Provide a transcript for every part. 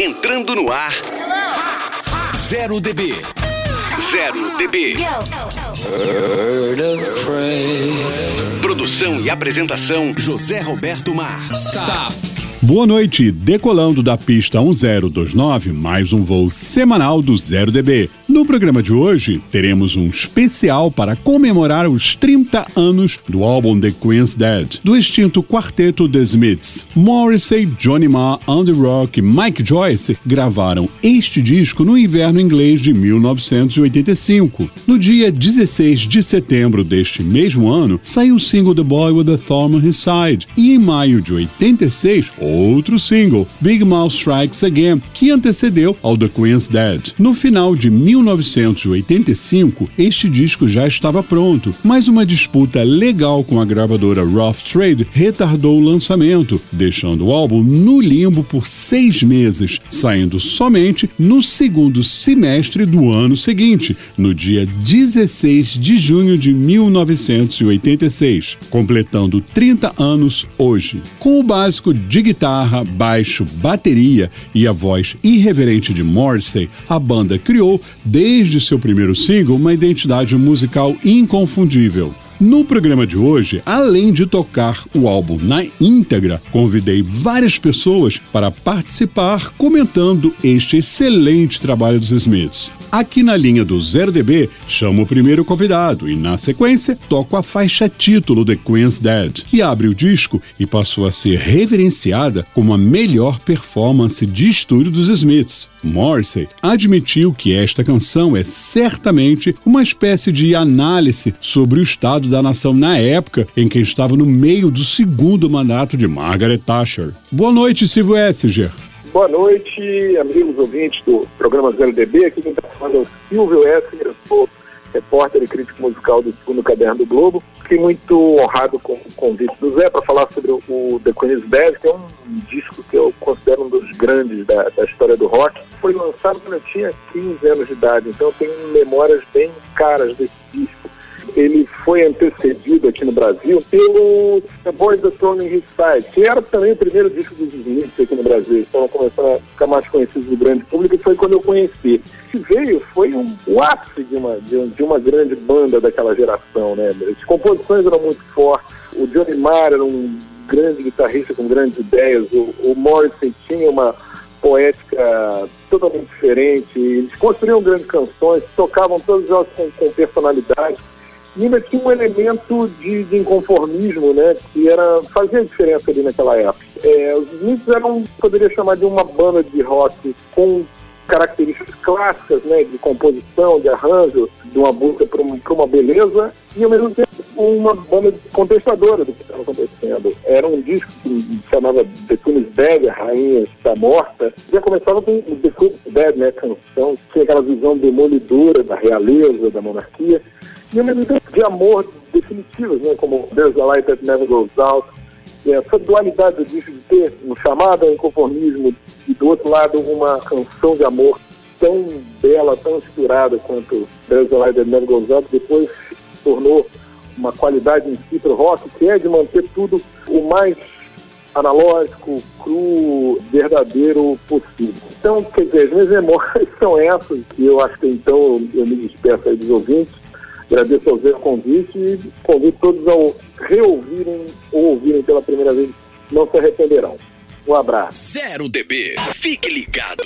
Entrando no ar. Zero DB. Zero DB. Produção e apresentação José Roberto Mar. Stop. Boa noite, decolando da pista 1029, mais um voo semanal do 0DB. No programa de hoje, teremos um especial para comemorar os 30 anos do álbum The Queen's Dead, do extinto quarteto The Smiths. Morrissey, Johnny Marr, Andy Rock e Mike Joyce gravaram este disco no inverno inglês de 1985. No dia 16 de setembro deste mesmo ano, saiu o single The Boy with a Thorn on His Side, e em maio de 86, outro single, Big Mouth Strikes Again, que antecedeu ao The Queen's Dead. No final de 1985, este disco já estava pronto, mas uma disputa legal com a gravadora Rough Trade retardou o lançamento, deixando o álbum no limbo por seis meses, saindo somente no segundo semestre do ano seguinte, no dia 16 de junho de 1986, completando 30 anos hoje. Com o básico de guitarra, baixo, bateria e a voz irreverente de Morrissey, a banda criou, desde seu primeiro single, uma identidade musical inconfundível. No programa de hoje, além de tocar o álbum na íntegra, convidei várias pessoas para participar comentando este excelente trabalho dos Smiths. Aqui na linha do 0DB, chamo o primeiro convidado e, na sequência, toco a faixa título The Queen's Dead, que abre o disco e passou a ser reverenciada como a melhor performance de estúdio dos Smiths. Morrissey admitiu que esta canção é certamente uma espécie de análise sobre o estado da nação na época em que estava no meio do segundo mandato de Margaret Thatcher. Boa noite, Silvio Essiger. Boa noite, amigos ouvintes do programa 0DB. Aqui quem está falando é o Silvio Essiger, sou repórter e crítico musical do segundo caderno do Globo. Fiquei muito honrado com o convite do Zé para falar sobre o The Queen's Bad, que é um disco que eu considero um dos grandes da, da, história do rock. Foi lançado quando eu tinha 15 anos de idade, então eu tenho memórias bem caras desse disco ele foi antecedido aqui no Brasil pelo The Boys That Thrown in His Side, que era também o primeiro disco dos Smiths aqui no Brasil. Estavam começando a ficar mais conhecidos do grande público e foi quando eu conheci. Que veio foi um, o ápice de uma, de, de, uma grande banda daquela geração, né? As composições eram muito fortes. O Johnny Marr era um grande guitarrista com grandes ideias. O, o Morrissey tinha uma poética totalmente diferente. Eles construíam grandes canções, tocavam todos elas com, com personalidade e ainda tinha um elemento de, de, inconformismo, né, que era, fazia diferença ali naquela época. É, os Smiths eram, poderia chamar de uma banda de rock com características clássicas, né, de composição, de arranjo, de uma busca por, um, por uma beleza, e ao mesmo tempo uma banda contestadora do que estava acontecendo. Era um disco que chamava The Queen's Dead, a Rainha Está Morta, já começava com The Queen's Dead, né, canção, que tinha aquela visão demolidora da realeza, da monarquia, e mesmo tempo de amor definitivos, né, como There's a Light That Never Goes Out, essa dualidade disso de ter um chamado ao inconformismo e do outro lado uma canção de amor tão bela, tão inspirada quanto There's a Light That Never Goes Out, depois se tornou uma qualidade em si para o rock, que é de manter tudo o mais analógico, cru, verdadeiro possível. Então, quer dizer, as minhas memórias são essas, e eu acho que então eu me despeço aí dos ouvintes, Agradeço ao Zé o convite e convido todos ao reouvirem ou ouvirem pela primeira vez. Não se arrependerão. Um abraço. Zero DB. Fique ligado.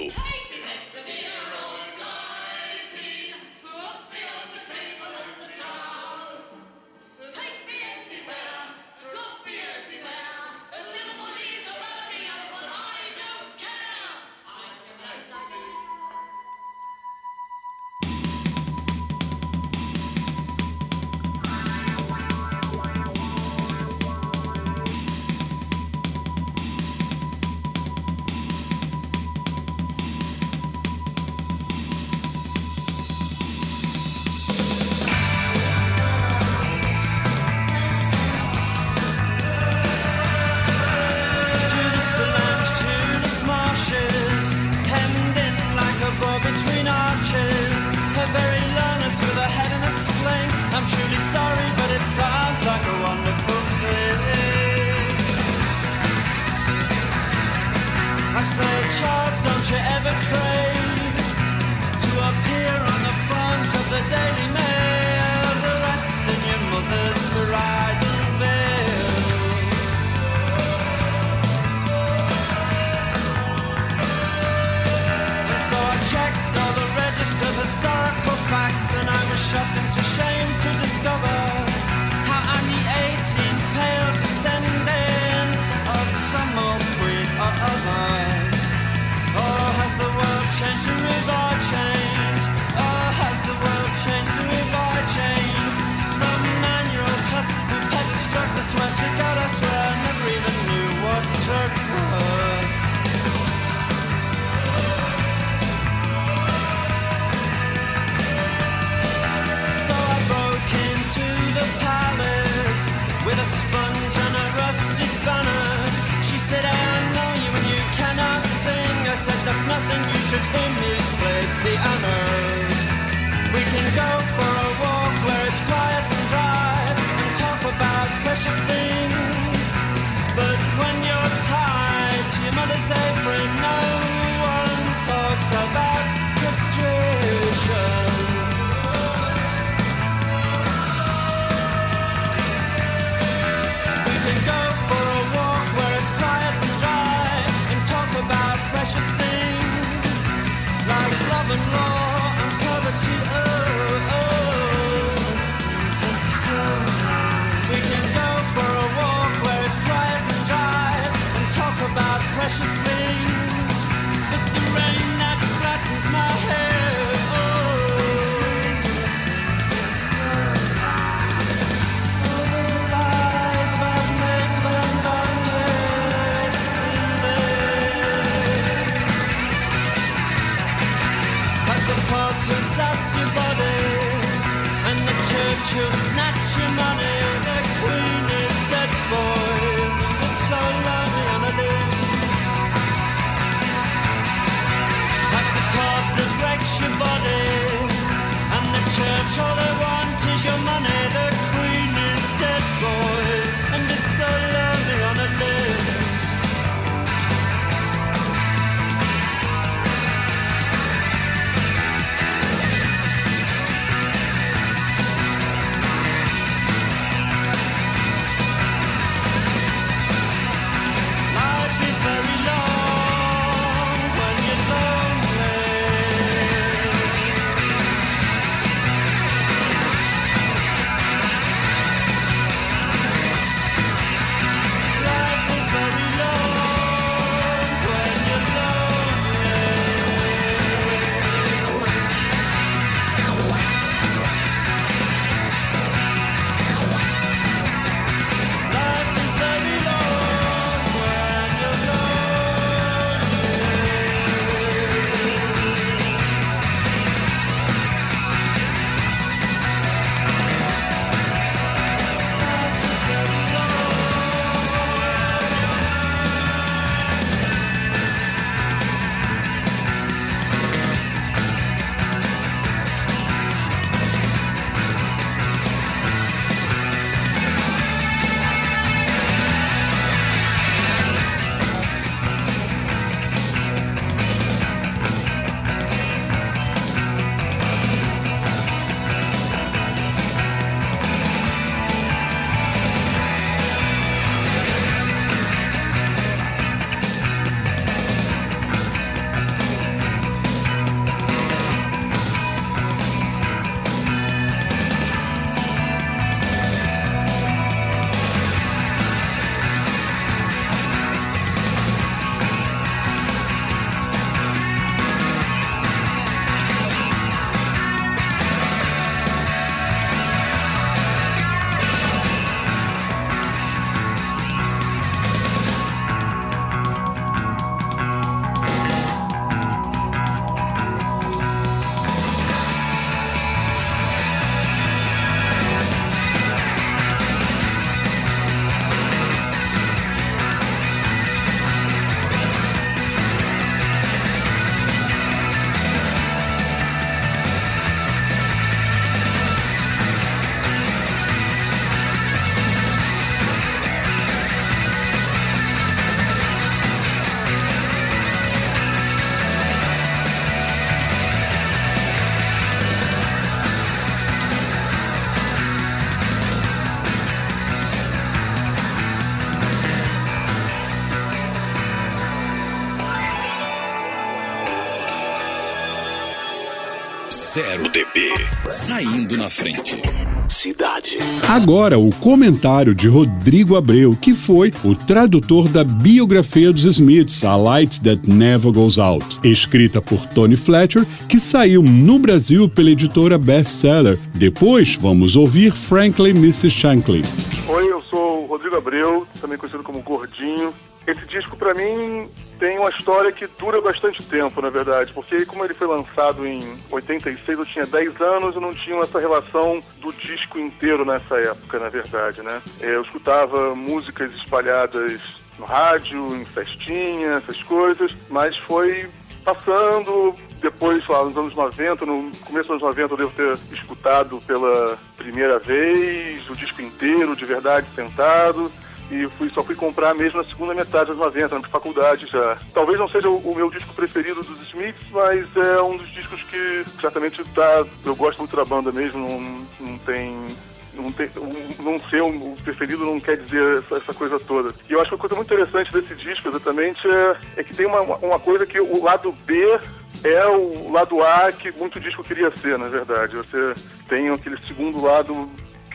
Zero DB. Saindo na frente. Cidade. Agora, o comentário de Rodrigo Abreu, que foi o tradutor da biografia dos Smiths, A Light That Never Goes Out, escrita por Tony Fletcher, que saiu no Brasil pela editora Bestseller. Depois, vamos ouvir Frankly Mrs. Shankly. Oi, eu sou o Rodrigo Abreu, também conhecido como Gordinho. Esse disco, para mim, tem uma história que dura bastante tempo, na verdade, porque como ele foi lançado em 86, eu tinha 10 anos e não tinha essa relação do disco inteiro nessa época, na verdade, né? Eu escutava músicas espalhadas no rádio, em festinha, essas coisas, mas foi passando, depois, lá nos anos 90, no começo dos anos 90, eu devo ter escutado pela primeira vez o disco inteiro, de verdade, sentado e fui, só fui comprar mesmo na segunda metade dos 90, na faculdade já. Talvez não seja o, o, meu disco preferido dos Smiths, mas é um dos discos que certamente tá, eu gosto muito da banda mesmo, não, não tem não, ter, não ser o preferido não quer dizer essa, essa, coisa toda. E eu acho que uma coisa muito interessante desse disco, exatamente, é, é que tem uma, uma coisa que o lado B é o lado A que muito disco queria ser, na verdade. Você tem aquele segundo lado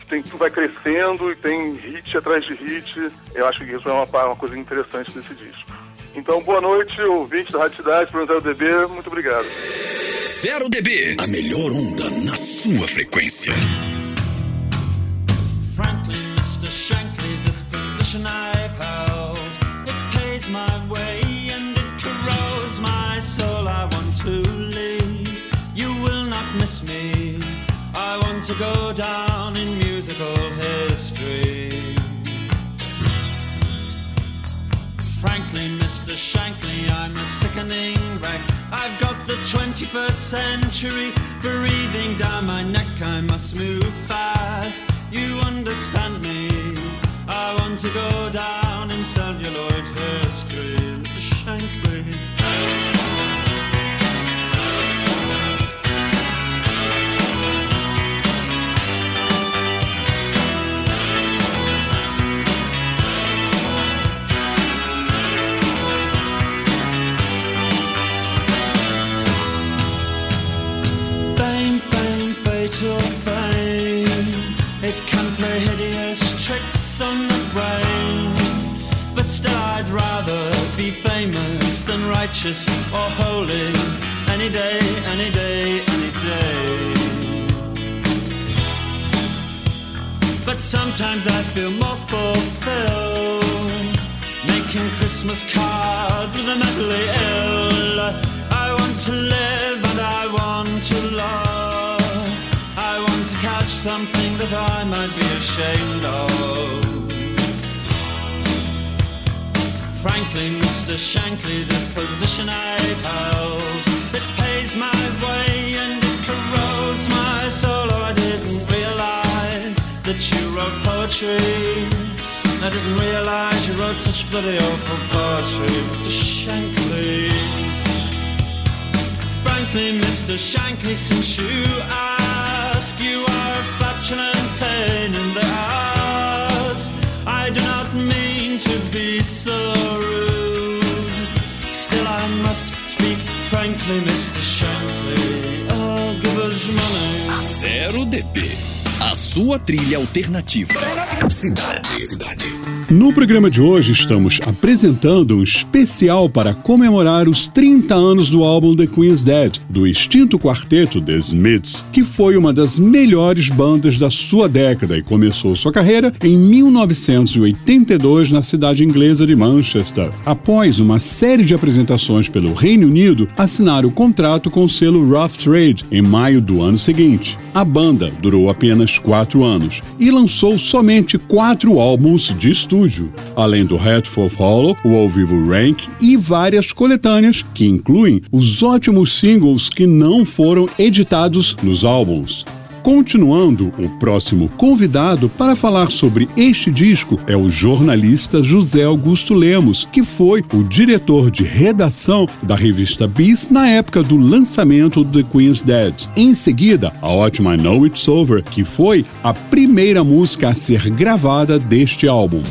tem, tu vai crescendo e tem hit atrás de hit. Eu acho que isso é uma, uma coisa interessante desse disco. Então, boa noite, ouvinte da Rádio Cidade, para o Zero DB, muito obrigado. Zero DB, a melhor onda na sua frequência. Frankly, Mr. Shankly, this position I've got the 21st century breathing down my neck. I must move fast. You understand me? I want to go down in celluloid history, Mr. play hideous tricks on the brain. But still, I'd rather be famous than righteous or holy. Any day, any day, any day. But sometimes I feel more fulfilled. Making Christmas cards with a mentally ill. I want to live and I want to love catch something that I might be ashamed of. Frankly, Mr. Shankly, this position I've held, it pays my way and it corrodes my soul. Oh, I didn't realize that you wrote poetry. I didn't realize you wrote such bloody awful poetry, Mr. Shankly. Frankly, Mr. Shankly, since you ask, you are a fraction and pain in the ass. I do not mean to be so rude. Still, I must speak frankly, Mr. Shankly. Oh, give us money. Zero DP. A sua trilha alternativa. Cidade. Cidade. No programa de hoje estamos apresentando um especial para comemorar os 30 anos do álbum The Queen's Dead, do extinto quarteto The Smiths, que foi uma das melhores bandas da sua década e começou sua carreira em 1982 na cidade inglesa de Manchester. Após uma série de apresentações pelo Reino Unido, assinaram o contrato com o selo Rough Trade em maio do ano seguinte. A banda durou apenas quatro anos e lançou somente quatro álbuns de estúdio, além do Hatful Hollow, o ao vivo Rank e várias coletâneas que incluem os ótimos singles que não foram editados nos álbuns. Continuando, o próximo convidado para falar sobre este disco é o jornalista José Augusto Lemos, que foi o diretor de redação da revista Bis na época do lançamento do The Queen's Dead. Em seguida, a ótima Know It's Over, que foi a primeira música a ser gravada deste álbum.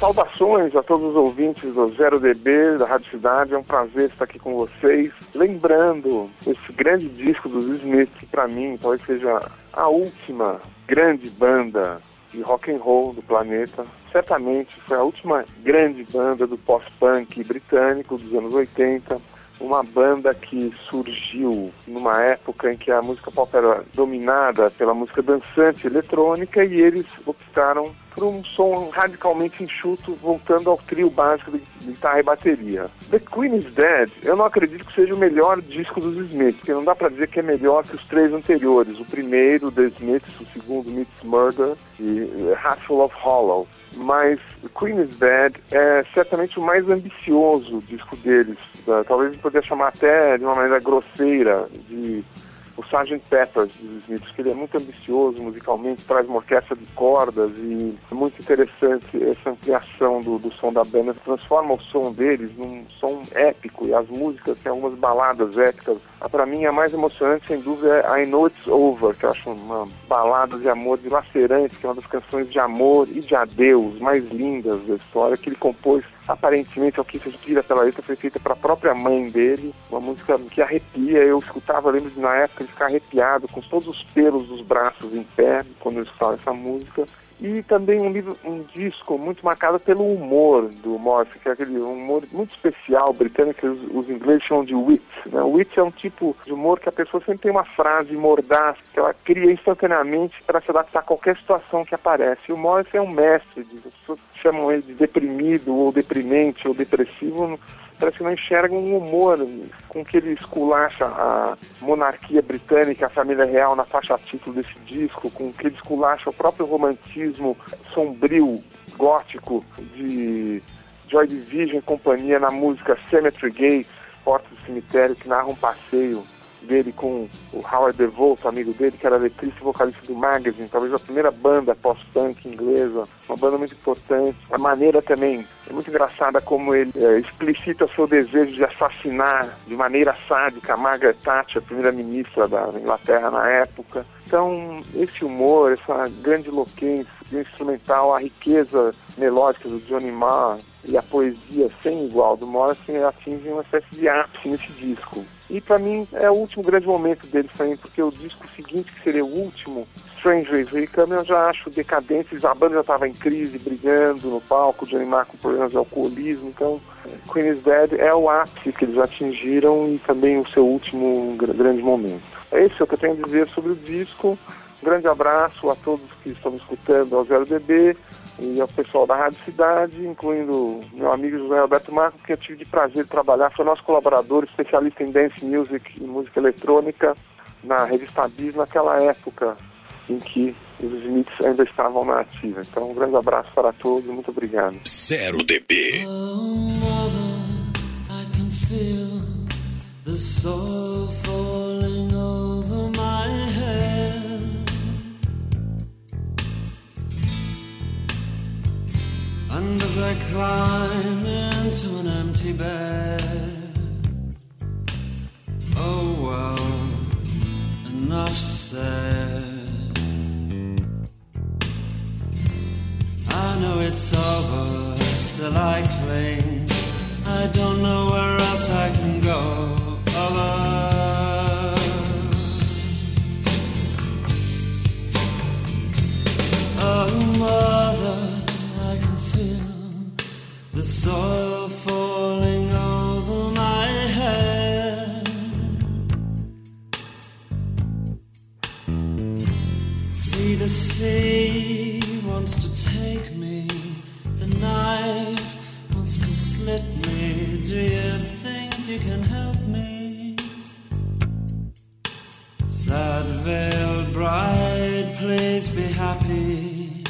Saudações a todos os ouvintes do Zero DB, da Rádio Cidade. É um prazer estar aqui com vocês. Lembrando esse grande disco dos Smiths, que para mim talvez seja a última grande banda de rock and roll do planeta. Certamente foi a última grande banda do pós-punk britânico dos anos 80 uma banda que surgiu numa época em que a música pop era dominada pela música dançante eletrônica e eles optaram por um som radicalmente enxuto, voltando ao trio básico de guitarra e bateria. The Queen is Dead, eu não acredito que seja o melhor disco dos Smiths, porque não dá para dizer que é melhor que os três anteriores. O primeiro, The Smiths, o segundo, Smiths Murder e Hatful of Hollow mas Queen is Dead é certamente o mais ambicioso disco deles. Talvez talvez poderia chamar até de uma maneira grosseira de o Sgt. Peppers dos Smiths, que ele é muito ambicioso musicalmente, traz uma orquestra de cordas e é muito interessante essa ampliação do, do som da banda, transforma o som deles num som épico e as músicas têm algumas baladas épicas. Ah, Para mim, a mais emocionante, sem dúvida, é I Know It's Over, que eu acho uma balada de amor dilacerante, que é uma das canções de amor e de adeus mais lindas da história, que ele compôs aparentemente, ao que se inspira pela letra, foi feita para a própria mãe dele, uma música que arrepia. Eu escutava, lembro de na época ele ficar arrepiado, com todos os pelos dos braços em pé, quando eu escutava essa música. E também um livro, um disco muito marcado pelo humor do Morrison, que é aquele humor muito especial britânico que os, os ingleses chamam de wit. Né? Wit é um tipo de humor que a pessoa sempre tem uma frase mordaz que ela cria instantaneamente para se adaptar a qualquer situação que aparece. E o Morrison é um mestre. As pessoas chamam ele de deprimido ou deprimente ou depressivo parece que não enxergam um humor com que ele esculacha a monarquia britânica, a família real na faixa título desse disco, com que ele esculacha o próprio romantismo sombrio, gótico de Joy Division e companhia na música Cemetery Gates, Porta do Cemitério, que narra um passeio dele com o Howard DeVoe, amigo dele, que era letrista e vocalista do Magazine, talvez a primeira banda pós-punk inglesa, uma banda muito importante. A maneira também é muito engraçada como ele é, explicita seu desejo de assassinar de maneira sádica a Margaret Thatcher, primeira-ministra da Inglaterra na época. Então, esse humor, essa grande loquência instrumental, a riqueza melódica do Johnny Marr e a poesia sem igual do Morrison atingem uma espécie de ápice nesse disco. E para mim é o último grande momento deles também, porque o disco seguinte, que seria o último, Strange Ways Recoming, eu já acho decadente. A banda já estava em crise, brigando no palco, Johnny Marr com problemas de alcoolismo. Então, Queen is Dead é o ápice que eles atingiram e também o seu último grande momento. É isso que eu tenho a dizer sobre o disco. Um grande abraço a todos que estão me escutando ao Zero DB e ao pessoal da Rádio Cidade, incluindo meu amigo José Alberto Marcos, que eu tive de prazer de trabalhar, foi nosso colaborador, especialista em dance music e música eletrônica na revista Bis naquela época em que os Smiths ainda estavam na ativa. Então, um grande abraço para todos, muito obrigado. Zero DB. Oh, mother, I can feel the soul falling And as I climb into an empty bed, oh well, enough said. I know it's over, still I cling. I don't know where else I can go. Other. Oh, mother, the soil falling over my head. See the sea wants to take me. The knife wants to slit me. Do you think you can help me? Sad veiled bride, please be happy.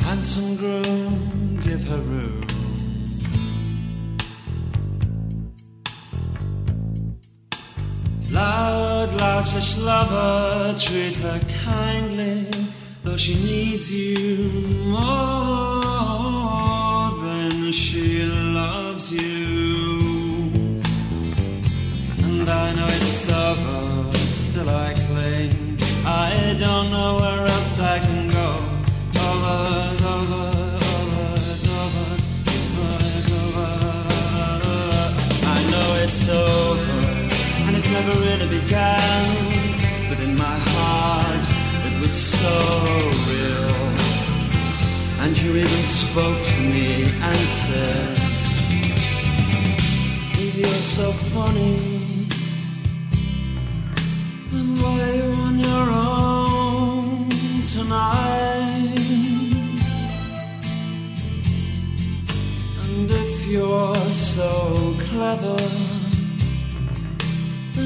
Handsome groom, give her room. Loud, loutish lover, treat her kindly, though she needs you more never really began. But in my heart, it was so real. And you even spoke to me and said, If you're so funny, then why are you on your own tonight? And if you're so clever,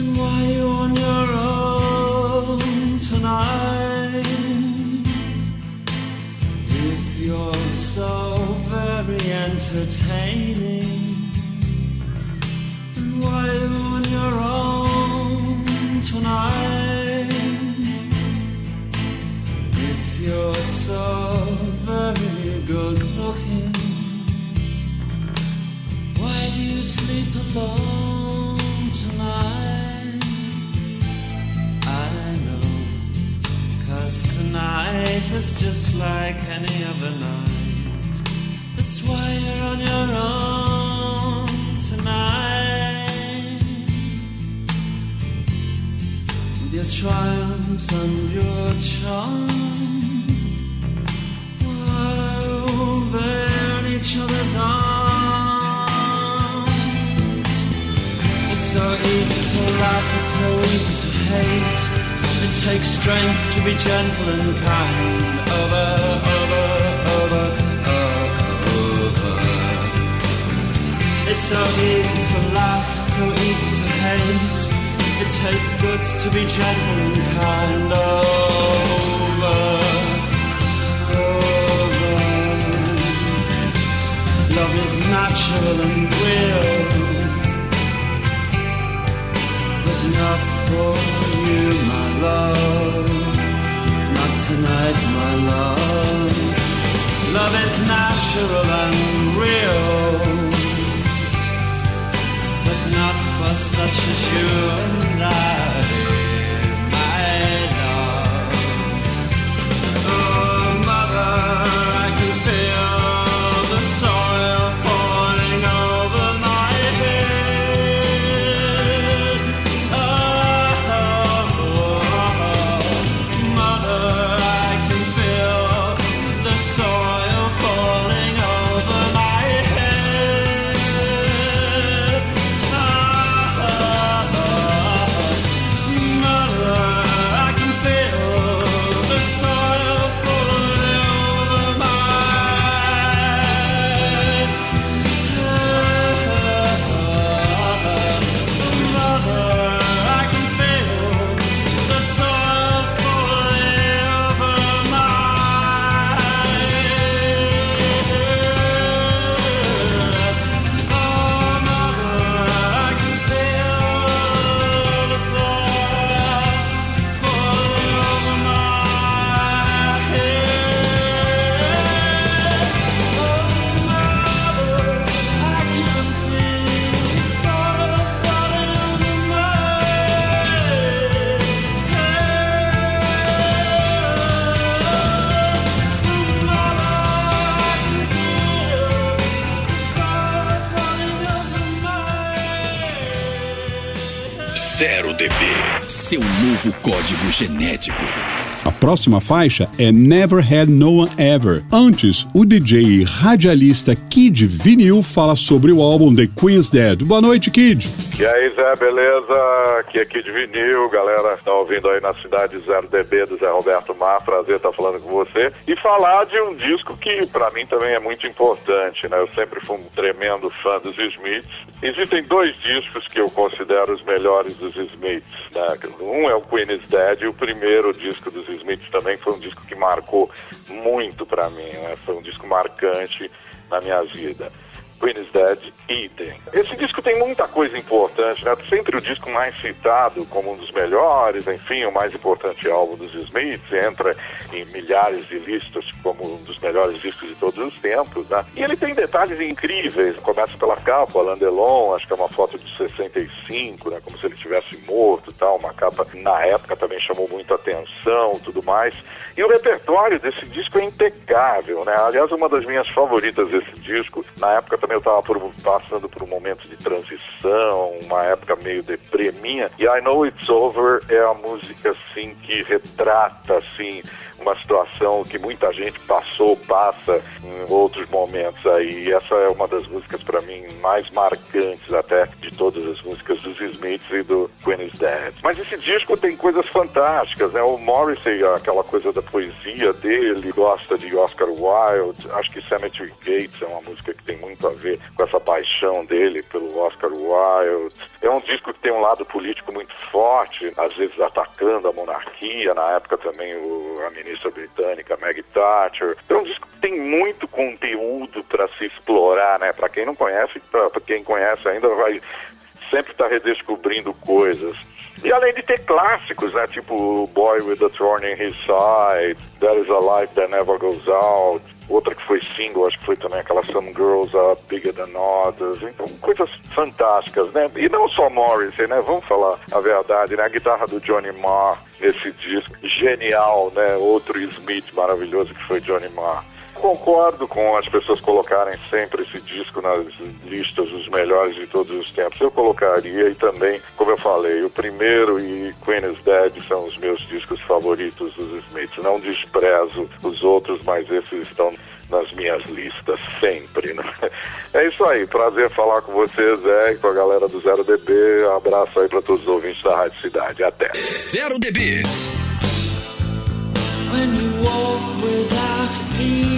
then why are so very entertaining, why you on your own tonight? If you're so very good looking, why do you sleep alone tonight is just like any other night. That's why you're on your own tonight. With your triumphs and your charms, while over in each other's arms. It's so easy to laugh, it's so easy to hate. It takes strength to be gentle and kind. Over, over, over, over. It's so easy to laugh, so easy to hate. It takes guts to be gentle and kind. Over, over. Love is natural and real, but not for you, my love. Not tonight, my love. Love is natural and real, but not for such as you and I, novo código genético. A próxima faixa é Never Had No One Ever. Antes, o DJ e radialista Kid Vinil fala sobre o álbum The Queen's Dead. Boa noite, Kid. E aí, Zé, beleza? Aqui é Kid Vinil, galera. Tá ouvindo aí na cidade 0DB do Zé Roberto Mar. Prazer estar falando com você. E falar de um disco que pra mim também é muito importante, né? Eu sempre fui um tremendo fã dos Smiths. Existem dois discos que eu considero os melhores dos Smiths, né? Um é o Queen is Dead e o primeiro disco dos Smiths também foi um disco que marcou muito pra mim, né? Foi um disco marcante na minha vida. Queen is Dead, Idem. Esse disco tem muita coisa importante, né? Sempre o disco mais citado como um dos melhores, enfim, o mais importante álbum dos Smiths, entra em milhares de listas como um dos melhores discos de todos os tempos, né? E ele tem detalhes incríveis, começa pela capa, Alain Delon, acho que é uma foto de 65, né? Como se ele tivesse morto tal, uma capa que na época também chamou muita atenção, tudo mais. E o repertório desse disco é impecável, né? Aliás, uma das minhas favoritas desse disco, na época também eu estava passando por um momento de transição, uma época meio deprê minha, e I Know It's Over é a música, assim, que retrata, assim, uma situação que muita gente passou, passa em outros momentos aí. Essa é uma das músicas para mim mais marcantes até de todas as músicas dos Smiths e do Queen is Dead. Mas esse disco tem coisas fantásticas, né? O Morrissey, aquela coisa da poesia dele, gosta de Oscar Wilde. Acho que Cemetery Gates é uma música que tem muito a ver com essa paixão dele pelo Oscar Wilde. É um disco que tem um lado político muito forte, às vezes atacando a monarquia, na época também o, a ministra britânica Maggie Thatcher. Então tem muito conteúdo para se explorar, né? Para quem não conhece, para quem conhece ainda vai sempre estar tá redescobrindo coisas. E além de ter clássicos, né? Tipo Boy with a Thorn in His Side, There is a Life That Never Goes Out, outra que foi single, acho que foi também aquela Some Girls Are Bigger Than Others, então coisas fantásticas, né? E não só Morrissey, né? Vamos falar a verdade, né? A guitarra do Johnny Marr nesse disco, genial, né? Outro Smith maravilhoso que foi Johnny Marr. Concordo com as pessoas colocarem sempre esse disco nas listas dos melhores de todos os tempos. Eu colocaria e também, como eu falei, o primeiro e Queen is Dead são os meus discos favoritos dos Smiths. Não desprezo os outros, mas esses estão nas minhas listas sempre, né? É isso aí, prazer falar com vocês, é, com a galera do Zero DB. Um abraço aí para todos os ouvintes da Rádio Cidade. Até. Zero DB. when you walk without ease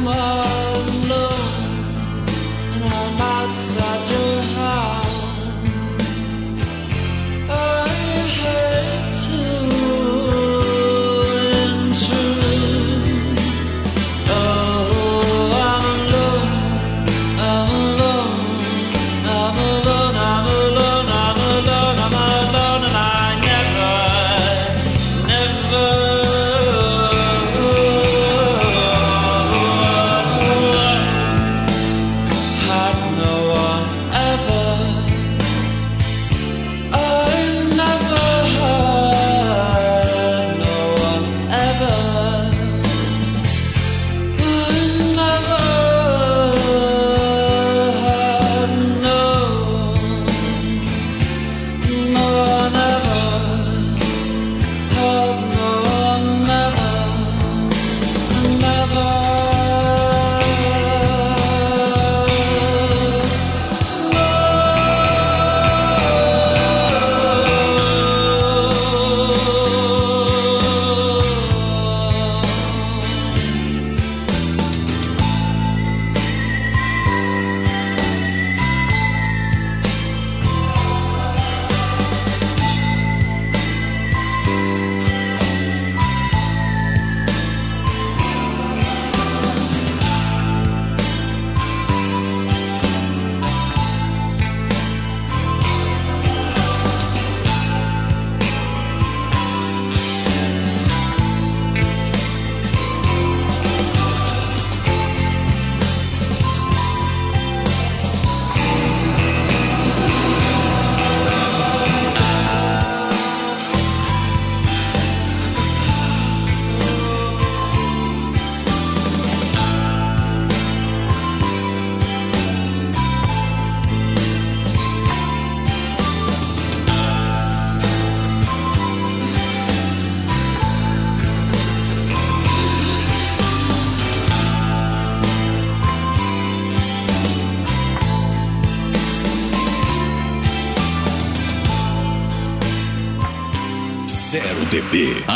love.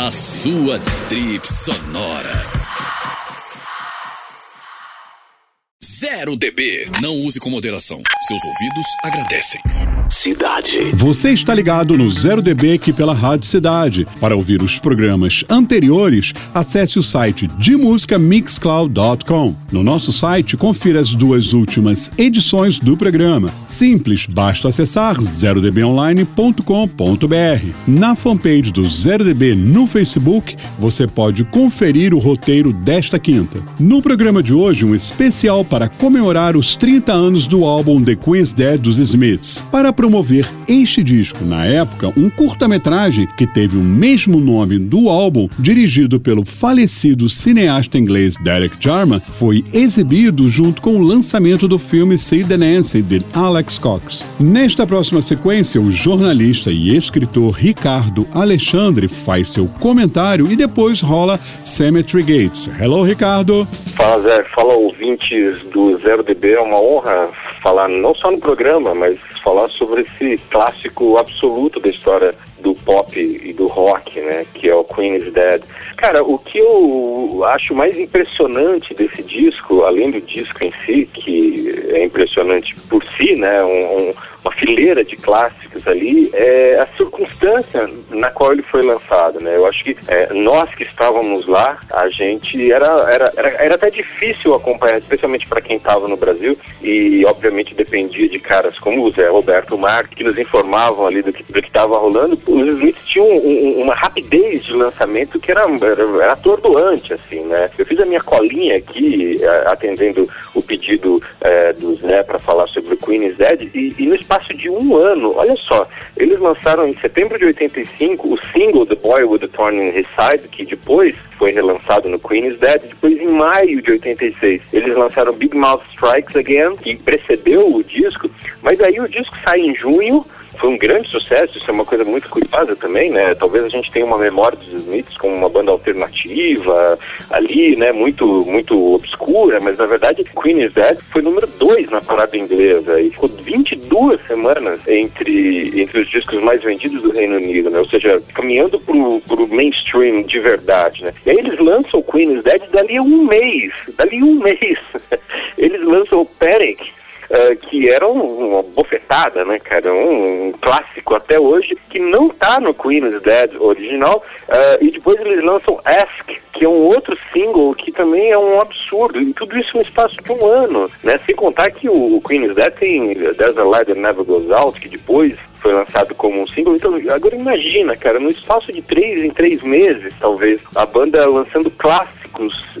A sua trip sonora. Zero DB. Não use com moderação. Seus ouvidos agradecem. Cidade. Você está ligado no Zero DB aqui pela Rádio Cidade. Para ouvir os programas anteriores, acesse o site de música mixcloud.com. No nosso site, confira as duas últimas edições do programa. Simples, basta acessar zerodbonline.com.br. Na fanpage do Zero DB no Facebook, você pode conferir o roteiro desta quinta. No programa de hoje, um especial para comemorar os 30 anos do álbum The Queen's Dead dos Smiths. Para promover este disco, na época, um curta-metragem que teve o mesmo nome do álbum, dirigido pelo falecido cineasta inglês Derek Jarman, foi exibido junto com o lançamento do filme See the Nancy de Alex Cox. Nesta próxima sequência, o jornalista e escritor Ricardo Alexandre faz seu comentário e depois rola Cemetery Gates. Hello, Ricardo. Fala, Zé. Fala, ouvintes do Zero DB. É uma honra falar não só no programa, mas falar sobre esse clássico absoluto da história do pop e do rock, né, que é o Queen is Dead. Cara, o que eu acho mais impressionante desse disco, além do disco em si, que é impressionante por si, né, um, um uma fileira de clássicos ali, é a circunstância na qual ele foi lançado, né? Eu acho que é, nós que estávamos lá, a gente era, era, era, era até difícil acompanhar, especialmente para quem estava no Brasil e obviamente dependia de caras como o Zé Roberto Marques, que nos informavam ali do que estava rolando. Os Smiths tinham um, uma rapidez de lançamento que era, era, era atordoante, assim, né? Eu fiz a minha colinha aqui, atendendo o pedido é, do Zé para falar sobre o Queen is Dead, e, e no espaço espaço de um ano, olha só, eles lançaram em setembro de 85 o single The Boy with the Thorn in His Side, que depois foi relançado no Queen is Dead, depois em maio de 86 eles lançaram Big Mouth Strikes Again, que precedeu o disco, mas aí o disco sai em junho, foi um grande sucesso, isso é uma coisa muito curiosa também, né? Talvez a gente tenha uma memória dos Smiths como uma banda alternativa ali, né? Muito, muito obscura, mas na verdade Queen is Dead foi número 2 na parada inglesa e ficou 22 semanas entre, entre os discos mais vendidos do Reino Unido, né? Ou seja, caminhando pro, pro mainstream de verdade, né? E aí eles lançam Queen is Dead dali um mês, dali um mês. eles lançam o Panic, uh, que era um, uma bofetada, né, cara? Um, um, clássico até hoje, que não tá no Queen's Dead original. Uh, e depois eles lançam Ask, que é um outro single que também é um absurdo. E tudo isso no espaço de um ano, né? Sem contar que o, o Queen's Dead tem There's a Light That Never Goes Out, que depois foi lançado como um single. Então, agora imagina, cara, no espaço de três em três meses, talvez, a banda lançando clássicos,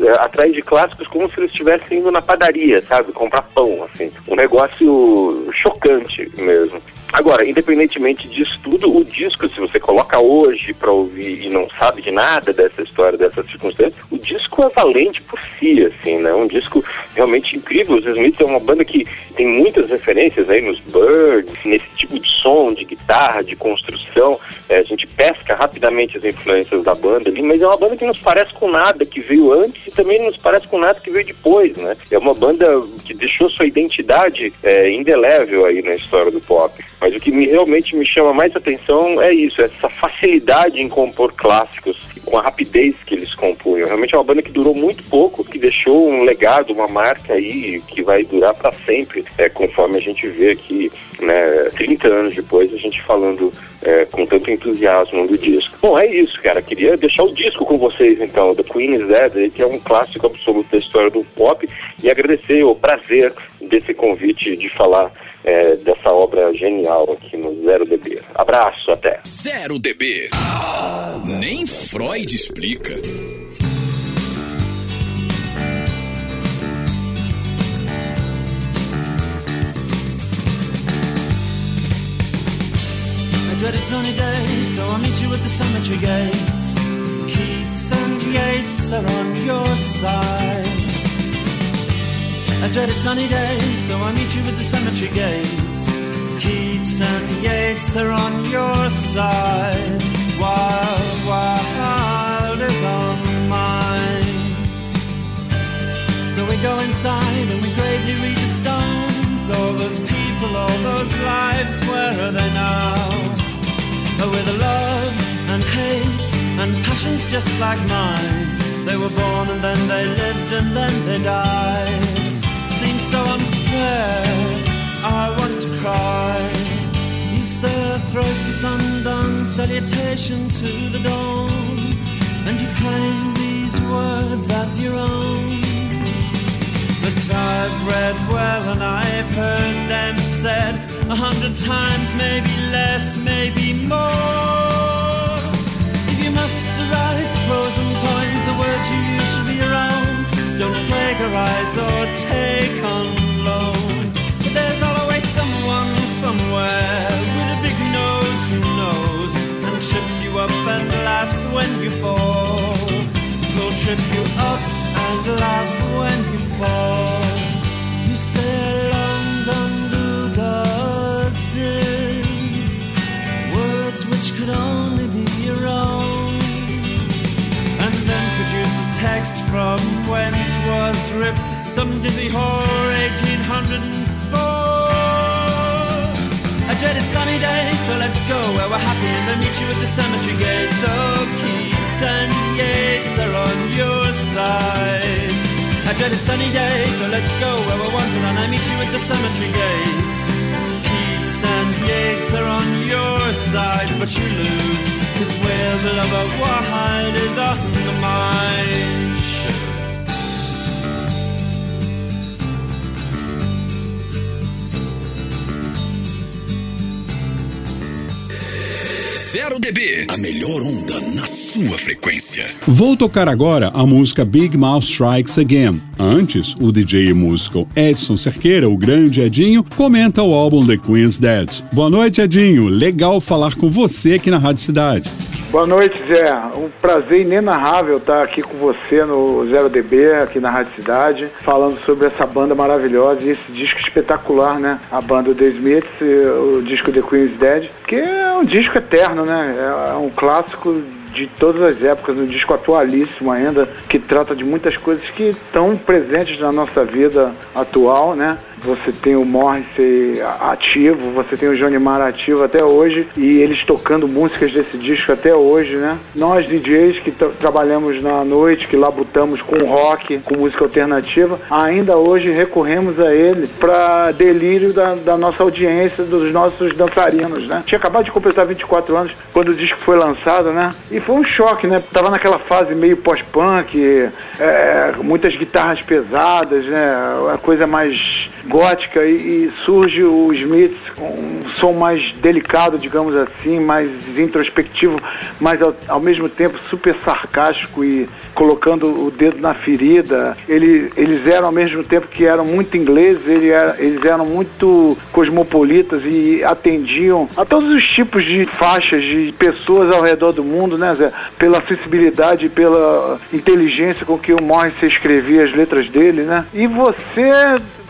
é, atrás de clássicos, como se eles estivessem indo na padaria, sabe? Comprar pão, assim. Um negócio chocante mesmo. Agora, independentemente disso tudo, o disco, se você coloca hoje para ouvir e não sabe de nada dessa história, dessa circunstância, o disco é valente por si, assim, né? Um disco realmente incrível. Os Smiths é uma banda que tem muitas referências aí nos Birds, nesse tipo de som, de guitarra, de construção. É, a gente pesca rapidamente as influências da banda ali, mas é uma banda que não se parece com nada que veio antes e também não se parece com nada que veio depois, né? É uma banda que deixou sua identidade é, indelével aí na história do pop. Mas o que me, realmente me chama mais atenção é isso, essa facilidade em compor clássicos com a rapidez que eles compunham. Realmente é uma banda que durou muito pouco, que deixou um legado, uma marca aí que vai durar para sempre, é, conforme a gente vê aqui, né, 30 anos depois, a gente falando é, com tanto entusiasmo do disco. Bom, é isso, cara. Queria deixar o disco com vocês, então, The Queen's Dead, que é um clássico absoluto da história do pop, e agradecer o prazer desse convite de falar é, dessa obra genial aqui no Zero DB. Abraço, até. Zero DB. Nem Freud explica. Dreaded sunny days, so I'll meet you at the cemetery gates. Keats and Yates are on your side. A dreaded sunny day, so I meet you at the cemetery gates. Keats and Yates are on your side. Wild, wild is on mine. So we go inside and we gravely read the stones. All those people, all those lives, where are they now? With the loves and hate and passions just like mine. They were born and then they lived and then they died Seems so unfair. I want to cry. You say a thriceless undone salutation to the dawn, and you claim these words as your own. I've read well and I've heard them said a hundred times, maybe less, maybe more. If you must write pros and points, the words you use should be own. Don't plagiarize or take on loan. But there's always someone somewhere with a big nose who knows and trips you up and laughs when you fall. Will trip you up and laugh when you fall. You say long done do dusted words which could only be your own, and then produce the text from whence was ripped some dizzy whore 1804. A dreaded sunny day, so let's go where we're happy and then meet you at the cemetery gates. Oh, Keats and Yates are on your side. Dreaded sunny day, so let's go where we're wanted and I meet you at the cemetery gates. Keats and Yates are on your side, but you lose. Cause where the lover wide is on the mind. Zero DB, a melhor onda na sua frequência. Vou tocar agora a música Big Mouth Strikes Again. Antes, o DJ e músico Edson Cerqueira, o grande Edinho, comenta o álbum The Queen's Dead. Boa noite, Edinho. Legal falar com você aqui na Rádio Cidade. Boa noite, Zé. Um prazer inenarrável estar aqui com você no Zero DB, aqui na Rádio Cidade, falando sobre essa banda maravilhosa e esse disco espetacular, né? A banda The Smiths, o disco The Queen's Dead, que é um disco eterno, né? É um clássico de todas as épocas, um disco atualíssimo ainda, que trata de muitas coisas que estão presentes na nossa vida atual, né? Você tem o Morrissey ativo, você tem o Johnny Marr ativo até hoje e eles tocando músicas desse disco até hoje, né? Nós DJs que trabalhamos na noite, que labutamos com rock, com música alternativa, ainda hoje recorremos a ele para delírio da, da, nossa audiência, dos nossos dançarinos, né? Tinha acabado de completar 24 anos quando o disco foi lançado, né? E foi um choque, né? Tava naquela fase meio pós-punk, é, muitas guitarras pesadas, né? A coisa mais gótica e, e, surge o Smith com um som mais delicado, digamos assim, mais introspectivo, mas ao, ao, mesmo tempo super sarcástico e colocando o dedo na ferida. Ele, eles eram ao mesmo tempo que eram muito ingleses, ele era, eles eram muito cosmopolitas e atendiam a todos os tipos de faixas de pessoas ao redor do mundo, né, Zé? Pela sensibilidade pela inteligência com que o Morrissey escrevia as letras dele, né? E você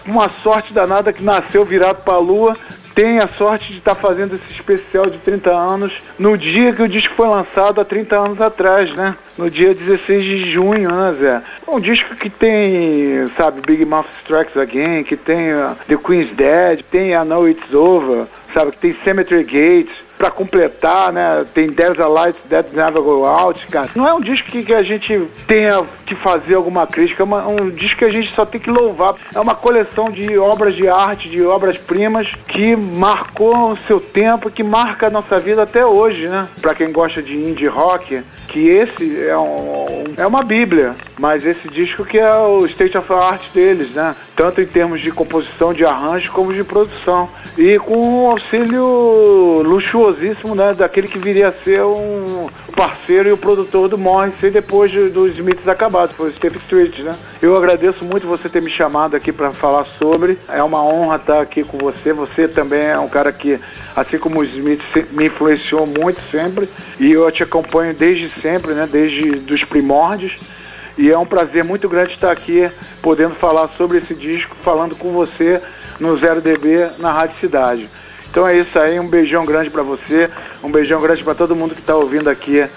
uma sorte danada que nasceu virado para a lua. Tem a sorte de estar tá fazendo esse especial de 30 anos no dia que o disco foi lançado há 30 anos atrás, né? No dia 16 de junho, né, Zé? Um disco que tem, sabe, Big Mouth Strikes Again, que tem uh, The Queen's Dead, tem I Know It's Over, sabe, que tem Cemetery Gates, para completar, né? Tem There's a Light That Never Go Out, cara. Não é um disco que, que a gente tenha que fazer alguma crítica, é uma, um disco que a gente só tem que louvar. É uma coleção de obras de arte, de obras-primas que marcou o seu tempo, que marca a nossa vida até hoje, né? Para quem gosta de indie rock, que esse é, um, é uma bíblia, mas esse disco que é o state of art deles, né? Tanto em termos de composição, de arranjo, como de produção. E com um auxílio luxuosíssimo, né? Daquele que viria a ser um parceiro e o produtor do Morrissey depois dos Smiths acabados, foi o Steve Street, né? Eu agradeço muito você ter me chamado aqui para falar sobre. É uma honra estar aqui com você. Você também é um cara que, assim como o Smith, me influenciou muito sempre. E eu te acompanho desde sempre, né? Desde dos primórdios. E é um prazer muito grande estar aqui podendo falar sobre esse disco, falando com você no Zero DB na Rádio Cidade. Então é isso aí, um beijão grande para você, um beijão grande para todo mundo que está ouvindo aqui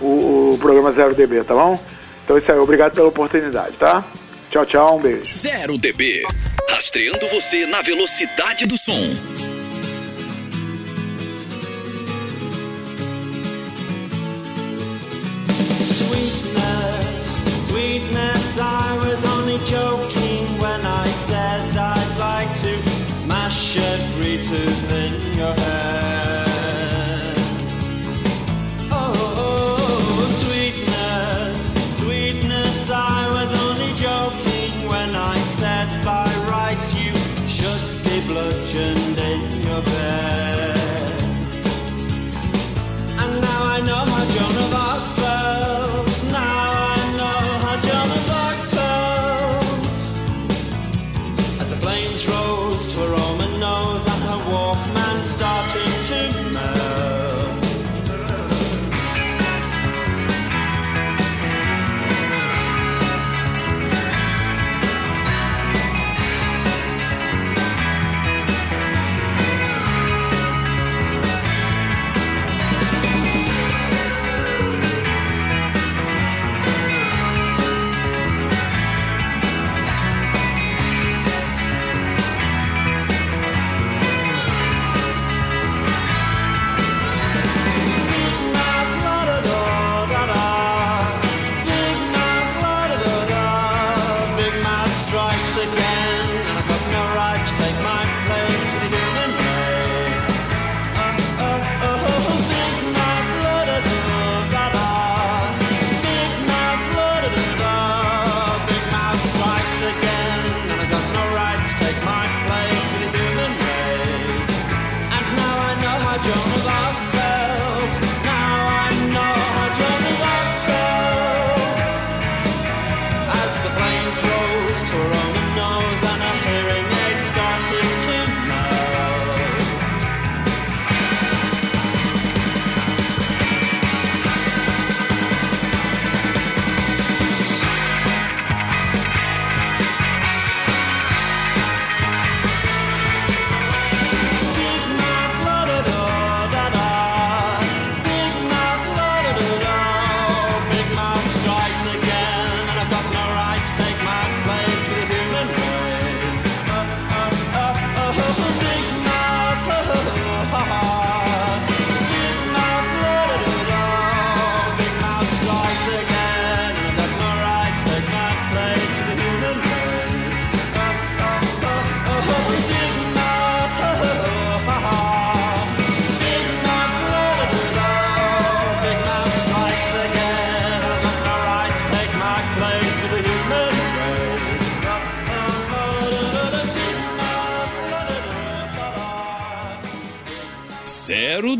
o, o, programa Zero DB, tá bom? Então é isso aí, obrigado pela oportunidade, tá? Tchau, tchau, um beijo. Zero DB, rastreando você na velocidade do som. joke.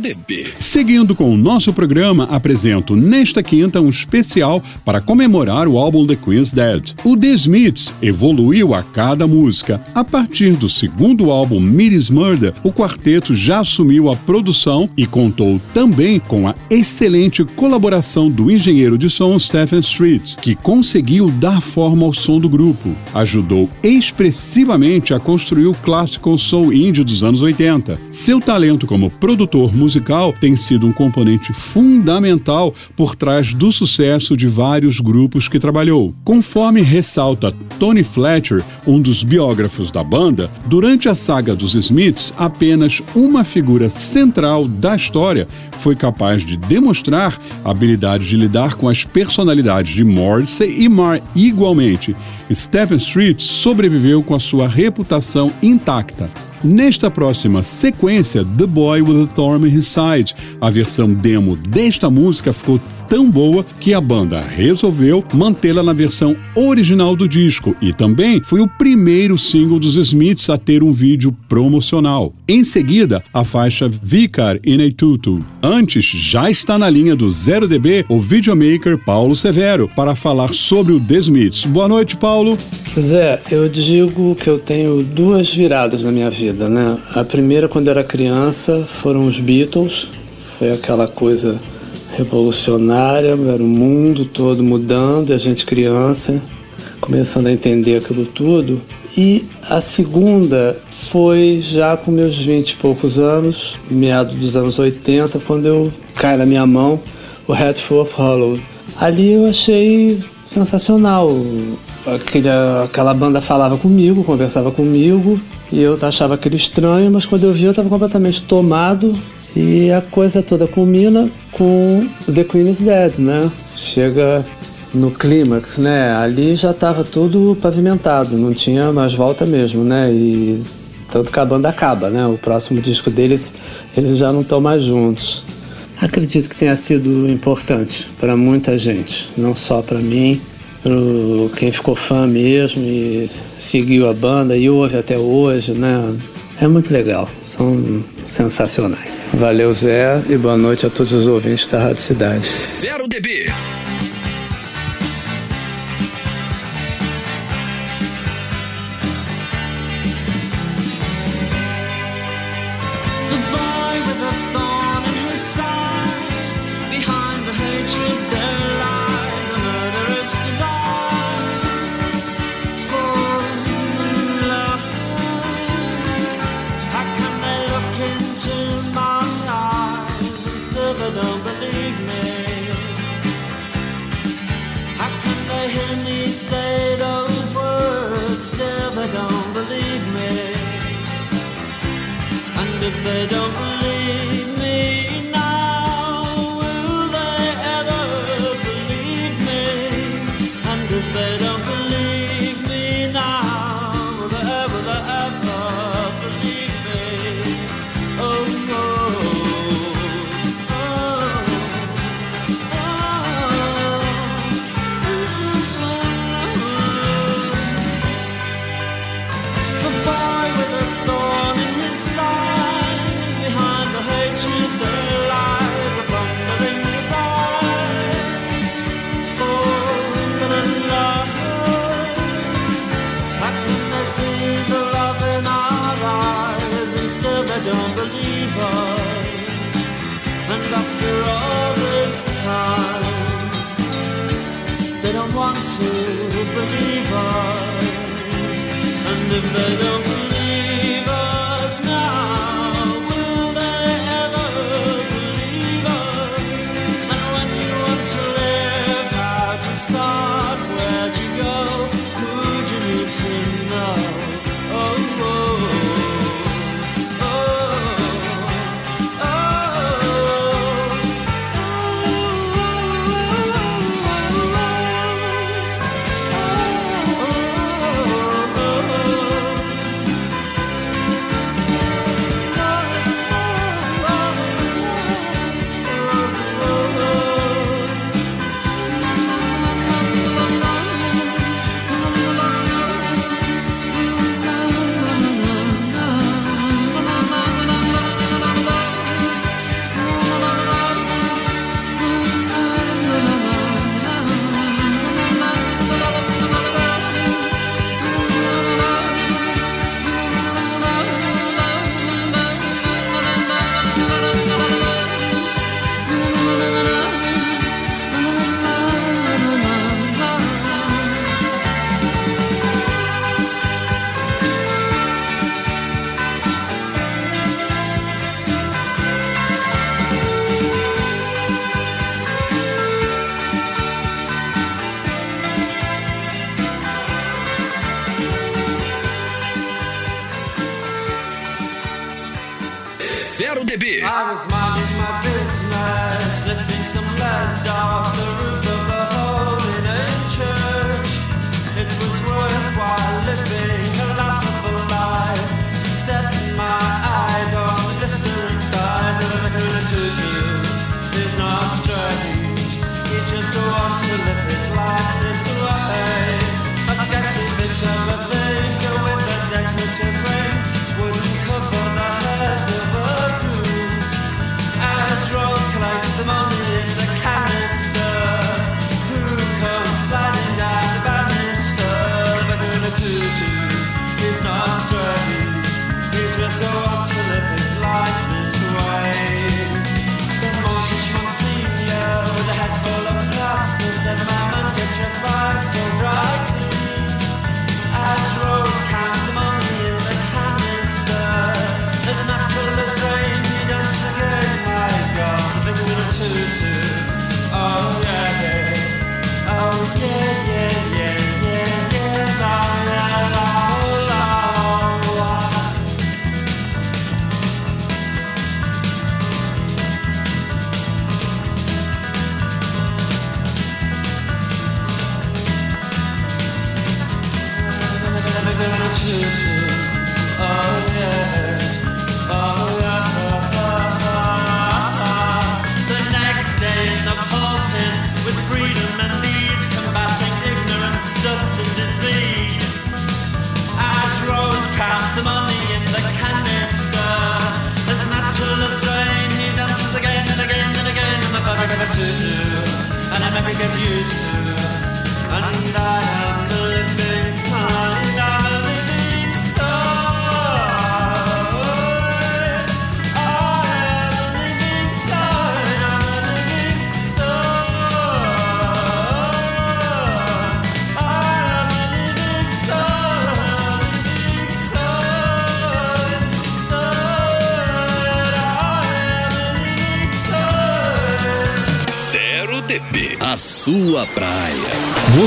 Zero DB. Seguindo com o nosso programa, apresento nesta quinta um especial para comemorar o álbum The Queen's Dead. O The Smiths evoluiu a cada música. A partir do segundo álbum Miris Murder, o quarteto já assumiu a produção e contou também com a excelente colaboração do engenheiro de som Stephen Street, que conseguiu dar forma ao som do grupo. Ajudou expressivamente a construir o clássico soul indie dos anos 80. Seu talento como produtor musical tem sido um componente fundamental por trás do sucesso de vários grupos que trabalhou. Conforme ressalta Tony Fletcher, um dos biógrafos da banda, durante a saga dos Smiths, apenas uma figura central da história foi capaz de demonstrar a habilidade de lidar com as personalidades de Morrissey e Marr igualmente. Stephen Street sobreviveu com a sua reputação intacta. Nesta próxima sequência, The Boy with a Thorn in His Side, a versão demo desta música ficou tão boa que a banda resolveu mantê-la na versão original do disco e também foi o primeiro single dos Smiths a ter um vídeo promocional. Em seguida, a faixa Vicar in a Tutu. Antes, já está na linha do 0DB o videomaker Paulo Severo para falar sobre o The Smiths. Boa noite, Paulo. Zé, eu digo que eu tenho duas viradas na minha vida, né? A primeira, quando era criança, foram os Beatles. Foi aquela coisa revolucionária, era o mundo todo mudando, e a gente criança, começando a entender aquilo tudo. E a segunda foi já com meus 20 e poucos anos, meados dos anos 80, quando eu cai na minha mão o Head Full of Hollow. Ali eu achei sensacional. Aquela, aquela banda falava comigo, conversava comigo, e eu achava aquele estranho, mas quando eu vi eu estava completamente tomado e a coisa toda culmina com The Queen is Dead, né? Chega no clímax, né? Ali já estava tudo pavimentado, não tinha mais volta mesmo, né? E tanto que a banda acaba, né? O próximo disco deles, eles já não estão mais juntos. Acredito que tenha sido importante para muita gente, não só para mim, para quem ficou fã mesmo e seguiu a banda e ouve até hoje, né? É muito legal, são sensacionais. Valeu, Zé, e boa noite a todos os ouvintes da Rádio Cidade. Zero DB.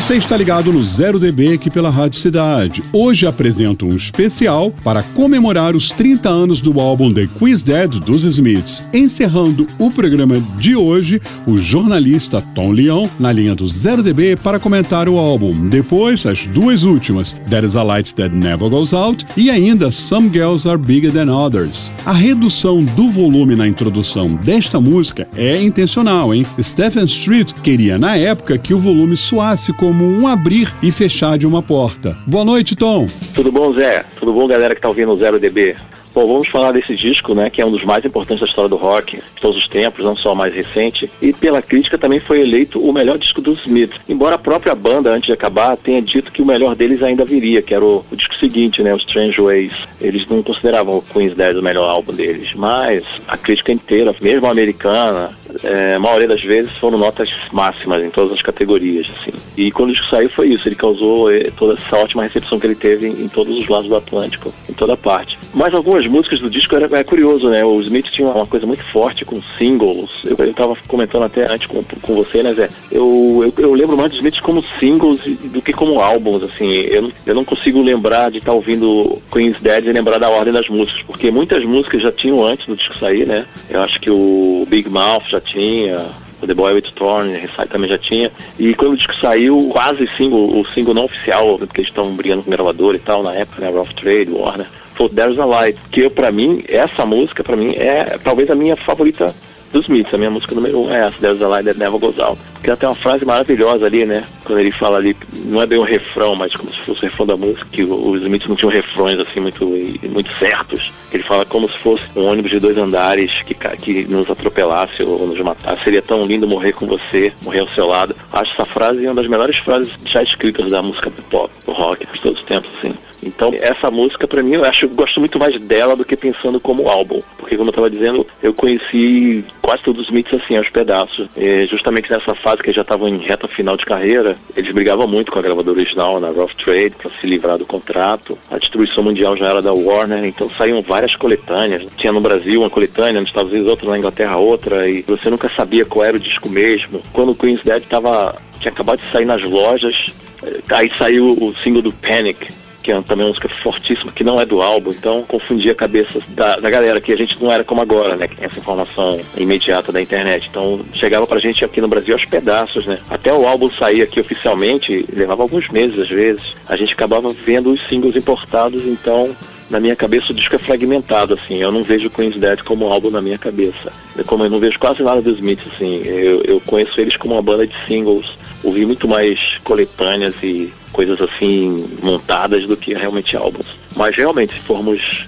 Você está ligado no Zero DB aqui pela Rádio Cidade. Hoje apresento um especial para comemorar os 30 anos do álbum The Quiz Dead dos Smiths. Encerrando o programa de hoje, o jornalista Tom Leão na linha do Zero DB para comentar o álbum. Depois, as duas últimas, There is a Light That Never Goes Out e ainda Some Girls Are Bigger Than Others. A redução do volume na introdução desta música é intencional, hein? Stephen Street queria na época que o volume soasse como um abrir e fechar de uma porta. Boa noite, Tom. Tudo bom, Zé? Tudo bom, galera que tá ouvindo o Zero DB? Bom, vamos falar desse disco, né, que é um dos mais importantes da história do rock de todos os tempos, não só o mais recente, e pela crítica também foi eleito o melhor disco dos Smiths. Embora a própria banda, antes de acabar, tenha dito que o melhor deles ainda viria, que era o, o disco seguinte, né, o Strange Ways. Eles não consideravam o Queen's Dead o melhor álbum deles, mas a crítica inteira, mesmo a americana, é, a maioria das vezes foram notas máximas em todas as categorias, assim. E quando o disco saiu foi isso, ele causou eh, toda essa ótima recepção que ele teve em, em todos os lados do Atlântico, em toda parte. Mas algumas músicas do disco era, é curioso, né? O Smith tinha uma coisa muito forte com singles. Eu, eu tava comentando até antes com, com você, né, Zé? Eu, eu, eu lembro mais dos Smith como singles do que como álbuns, assim. Eu, eu não consigo lembrar de estar tá ouvindo Queen's Dead e lembrar da ordem das músicas, porque muitas músicas já tinham antes do disco sair, né? Eu acho que o Big Mouth já tinha, o The Boy With Thorn, também já tinha. E quando o disco saiu, quase single, o single não oficial, porque eles estão brigando com o gravador e tal, na época, né, Rough Trade, Warner, foi There's a Light, que para mim, essa música, para mim, é talvez a minha favorita dos Smiths. A minha música número um é essa, There's a Light That Never Goes Out. Porque ela tem uma frase maravilhosa ali, né? Quando ele fala ali, não é bem um refrão, mas como se fosse o refrão da música, que os Smiths não tinham refrões assim muito, muito certos. Ele fala como se fosse um ônibus de dois andares que, que nos atropelasse ou nos matasse. Seria tão lindo morrer com você, morrer ao seu lado. Acho essa frase uma das melhores frases já escritas da música pop, do rock, de todos os tempos, assim. Então, essa música, para mim, eu acho eu gosto muito mais dela do que pensando como álbum. Porque, como eu estava dizendo, eu conheci quase todos os Smiths assim, aos pedaços. E justamente nessa fase que já estavam em reta final de carreira, eles brigavam muito com a gravadora original, na Rough Trade, para se livrar do contrato. A distribuição mundial já era da Warner, então saíam várias coletâneas. Tinha no Brasil uma coletânea, nos Estados Unidos outra, na Inglaterra outra, e você nunca sabia qual era o disco mesmo. Quando o Queen's Dead tava, tinha acabado de sair nas lojas, eh, aí saiu o single do Panic, que é também uma música fortíssima, que não é do álbum, então confundia a cabeça da, da galera, que a gente não era como agora, né? Que tem essa informação imediata da internet. Então chegava pra gente aqui no Brasil aos pedaços, né? Até o álbum sair aqui oficialmente, levava alguns meses às vezes. A gente acabava vendo os singles importados, então na minha cabeça o disco é fragmentado, assim. Eu não vejo Queen's Dead como álbum na minha cabeça. Como eu não vejo quase nada dos Smiths, assim. Eu, eu conheço eles como uma banda de singles. Ouvi muito mais coletâneas e coisas assim montadas do que realmente álbuns. Mas realmente, se formos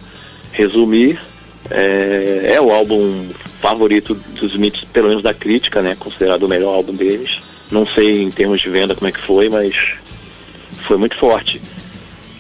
resumir, é, é o álbum favorito dos Smiths, pelo menos da crítica, né? Considerado o melhor álbum deles. Não sei em termos de venda como é que foi, mas foi muito forte.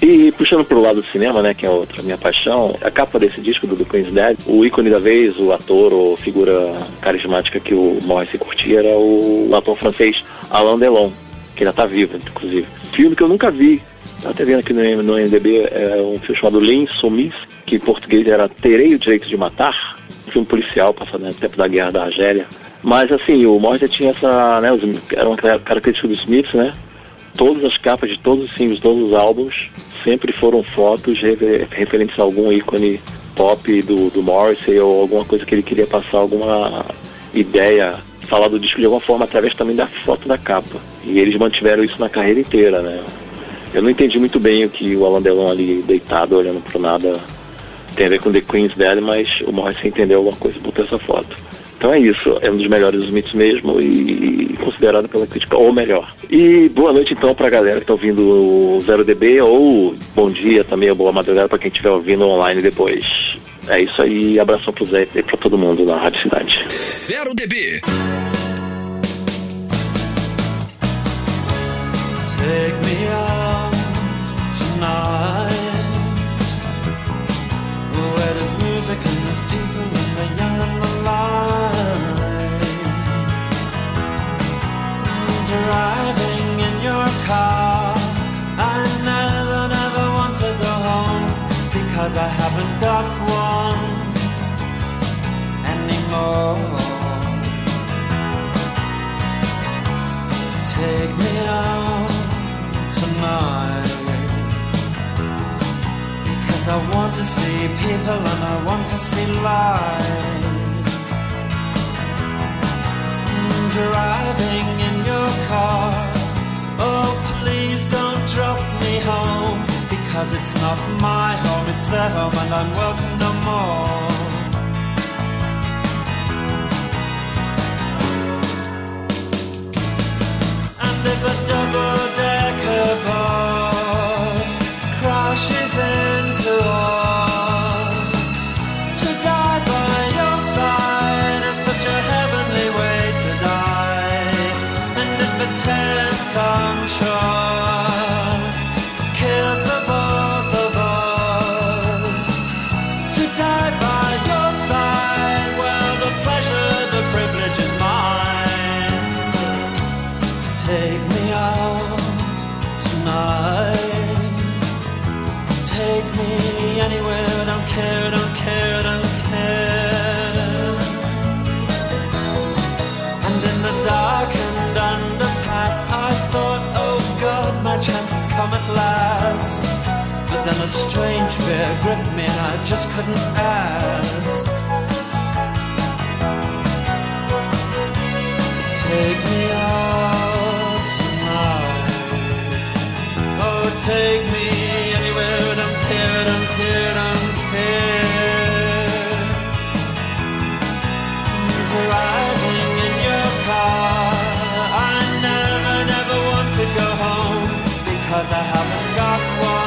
E puxando pro lado do cinema, né, que é outra minha paixão, a capa desse disco do Queen's Dead, o ícone da vez, o ator ou figura carismática que o Morrissey curtia era o ator francês Alain Delon, que ainda tá vivo, inclusive. Filme que eu nunca vi, tá até vendo aqui no, no MDB, é um filme chamado L'Insoumise, que em português era Terei o Direito de Matar, um filme policial passado no tempo da guerra da Argélia. Mas assim, o Morrissey tinha essa, né, era uma característica dos Smiths, né? Todas as capas de todos os singles, todos os álbuns, sempre foram fotos refer referentes a algum ícone pop do, do Morrissey ou alguma coisa que ele queria passar, alguma ideia, falar do disco de alguma forma através também da foto da capa. E eles mantiveram isso na carreira inteira, né? Eu não entendi muito bem o que o Alan Delon ali deitado, olhando pro nada, tem a ver com The Queen's Dead, mas o Morrissey entendeu alguma coisa e botou essa foto. Então é isso, é um dos melhores mitos mesmo e considerado pela crítica ou melhor. E boa noite então para a galera que está ouvindo o 0DB ou bom dia também, ou boa madrugada para quem estiver ouvindo online depois. É isso aí, abração pro Zé e para todo mundo na Rádio Cidade. 0DB. Take me out tonight car. I never, never want to go home Because I haven't got one anymore. Take me out tonight Because I want to see people and I want to see life. Mm, driving in your car. Oh please don't drop me home Because it's not my home, it's their home and I'm welcome no more. And if a double-decker strange fear gripped me, and I just couldn't ask. Take me out tonight. Oh, take me anywhere. Don't care, don't care, don't care. Driving in your car, I never, never want to go home because I haven't got one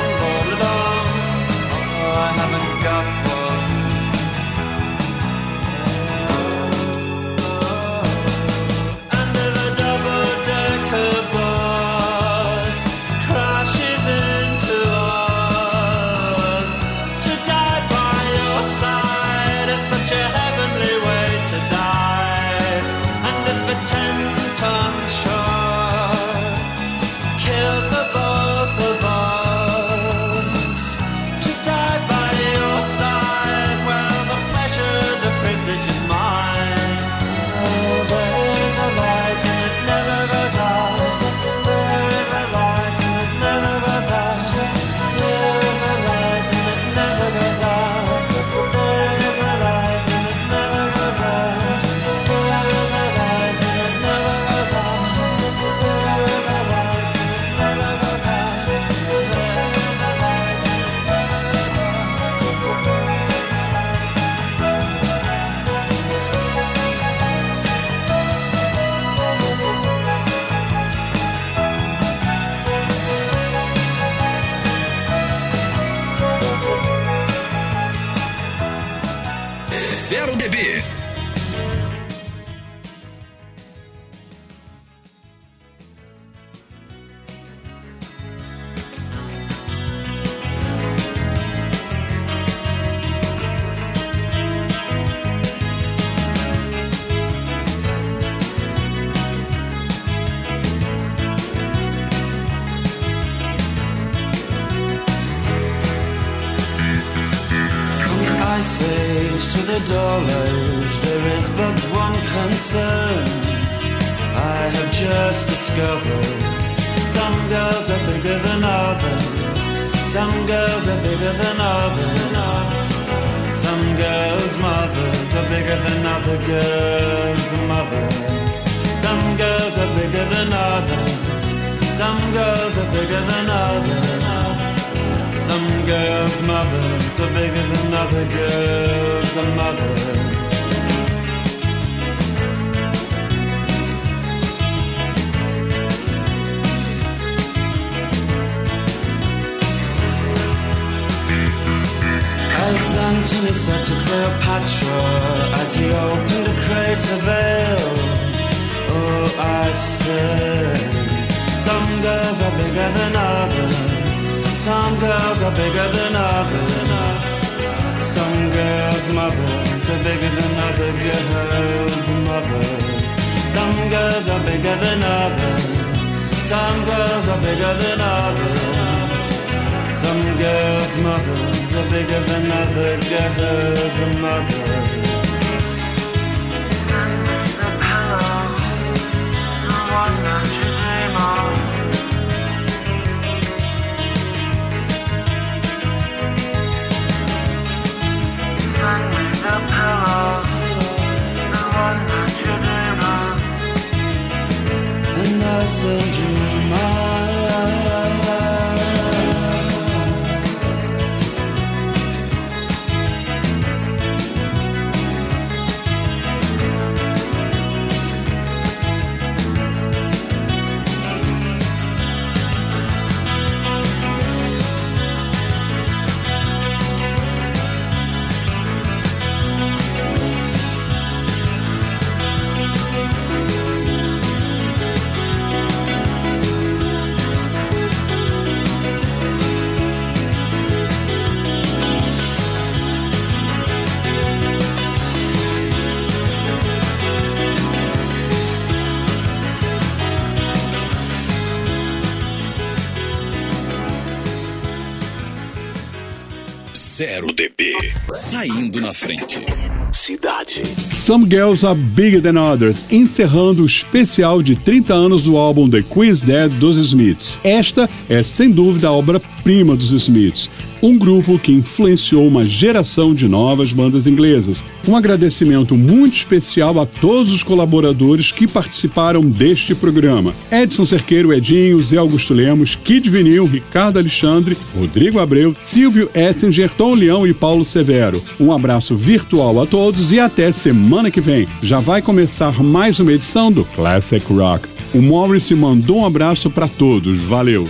Some Girls Are Bigger Than Others, encerrando o especial de 30 anos do álbum The Queen's Dead dos Smiths. Esta é, sem dúvida, a obra-prima dos Smiths, um grupo que influenciou uma geração de novas bandas inglesas. Um agradecimento muito especial a todos os colaboradores que participaram deste programa: Edson Cerqueiro, Edinho, Zé Augusto Lemos, Kid Vinil, Ricardo Alexandre, Rodrigo Abreu, Silvio Essinger, Tom Leão e Paulo Severo. Um abraço virtual a todos e até semana que vem. Já vai começar mais uma edição do Classic Rock. O Morris mandou um abraço para todos. Valeu!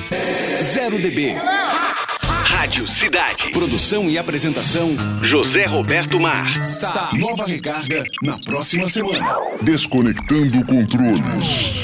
Zero DB. Rádio Cidade. Produção e apresentação: José Roberto Mar. Nova recarga na próxima semana. Desconectando controles.